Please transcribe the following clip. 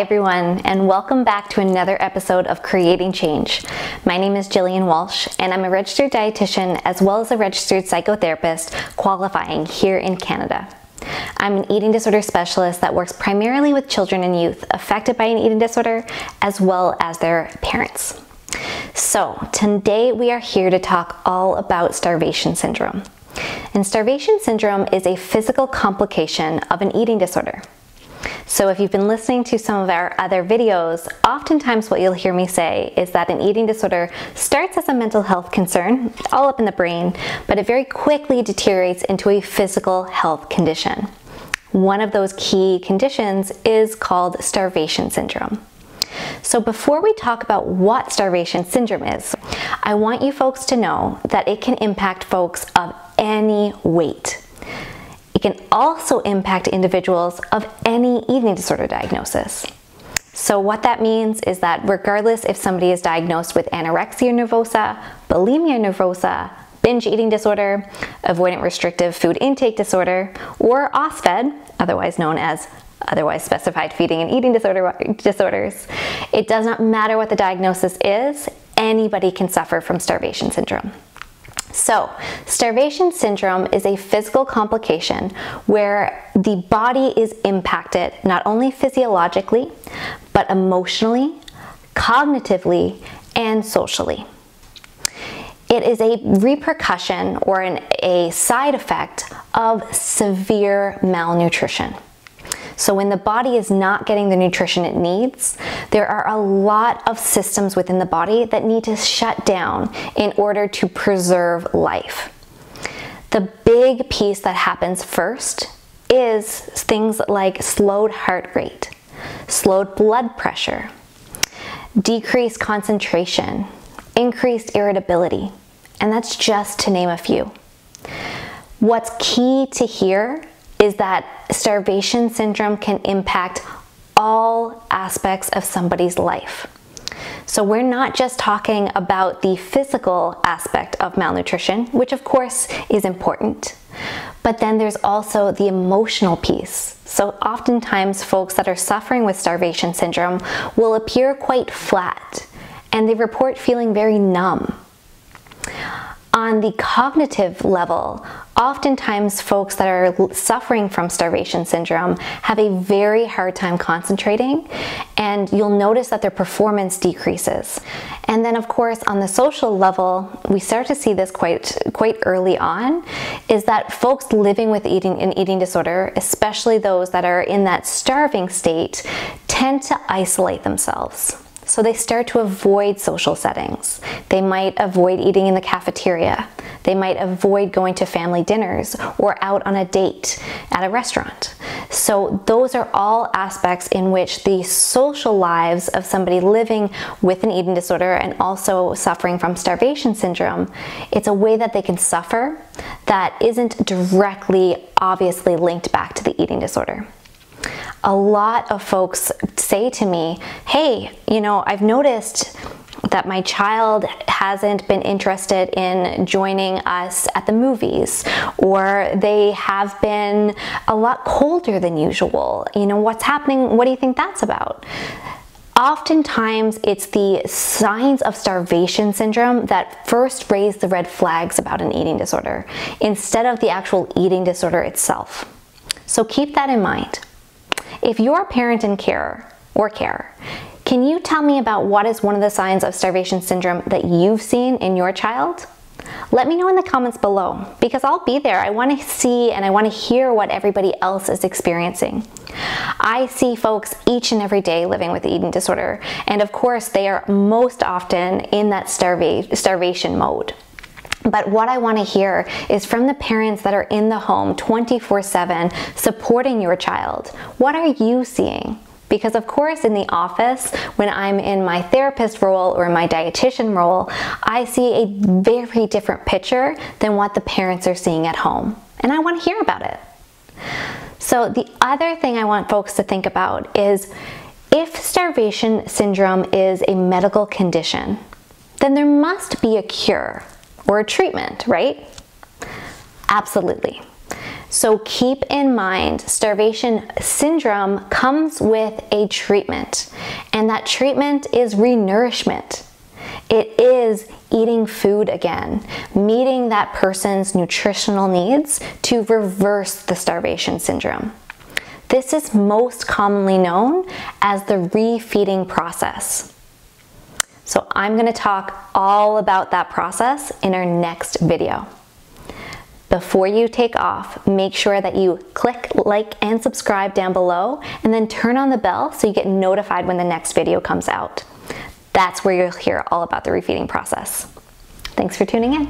everyone, and welcome back to another episode of Creating Change. My name is Jillian Walsh, and I'm a registered dietitian as well as a registered psychotherapist qualifying here in Canada. I'm an eating disorder specialist that works primarily with children and youth affected by an eating disorder as well as their parents. So, today we are here to talk all about starvation syndrome. And starvation syndrome is a physical complication of an eating disorder. So if you've been listening to some of our other videos, oftentimes what you'll hear me say is that an eating disorder starts as a mental health concern, all up in the brain, but it very quickly deteriorates into a physical health condition. One of those key conditions is called starvation syndrome. So, before we talk about what starvation syndrome is, I want you folks to know that it can impact folks of any weight can also impact individuals of any eating disorder diagnosis. So, what that means is that regardless if somebody is diagnosed with anorexia nervosa, bulimia nervosa, binge eating disorder, avoidant restrictive food intake disorder, or OSFED, otherwise known as otherwise specified feeding and eating disorder disorders, it does not matter what the diagnosis is, anybody can suffer from starvation syndrome. So, starvation syndrome is a physical complication where the body is impacted not only physiologically, but emotionally, cognitively, and socially. It is a repercussion or an, a side effect of severe malnutrition. So, when the body is not getting the nutrition it needs, there are a lot of systems within the body that need to shut down in order to preserve life. The big piece that happens first is things like slowed heart rate, slowed blood pressure, decreased concentration, increased irritability, and that's just to name a few. What's key to hear is that starvation syndrome can impact all aspects of somebody's life. So, we're not just talking about the physical aspect of malnutrition, which of course is important, but then there's also the emotional piece. So, oftentimes, folks that are suffering with starvation syndrome will appear quite flat and they report feeling very numb. On the cognitive level, oftentimes folks that are suffering from starvation syndrome have a very hard time concentrating and you'll notice that their performance decreases. And then of course on the social level, we start to see this quite quite early on is that folks living with eating an eating disorder, especially those that are in that starving state, tend to isolate themselves. So they start to avoid social settings. They might avoid eating in the cafeteria. They might avoid going to family dinners or out on a date at a restaurant. So those are all aspects in which the social lives of somebody living with an eating disorder and also suffering from starvation syndrome, it's a way that they can suffer that isn't directly obviously linked back to the eating disorder a lot of folks say to me, hey, you know, I've noticed that my child hasn't been interested in joining us at the movies, or they have been a lot colder than usual. You know, what's happening? What do you think that's about? Oftentimes, it's the signs of starvation syndrome that first raise the red flags about an eating disorder instead of the actual eating disorder itself. So keep that in mind. If you're a parent in care or care, can you tell me about what is one of the signs of starvation syndrome that you've seen in your child? Let me know in the comments below because I'll be there. I want to see and I want to hear what everybody else is experiencing. I see folks each and every day living with eating disorder, and of course, they are most often in that starva- starvation mode. But what I want to hear is from the parents that are in the home 24 7 supporting your child. What are you seeing? Because, of course, in the office, when I'm in my therapist role or my dietitian role, I see a very different picture than what the parents are seeing at home. And I want to hear about it. So, the other thing I want folks to think about is if starvation syndrome is a medical condition, then there must be a cure or a treatment, right? Absolutely. So keep in mind, starvation syndrome comes with a treatment, and that treatment is renourishment. It is eating food again, meeting that person's nutritional needs to reverse the starvation syndrome. This is most commonly known as the refeeding process. So I'm gonna talk all about that process in our next video. Before you take off, make sure that you click like and subscribe down below and then turn on the bell so you get notified when the next video comes out. That's where you'll hear all about the refeeding process. Thanks for tuning in.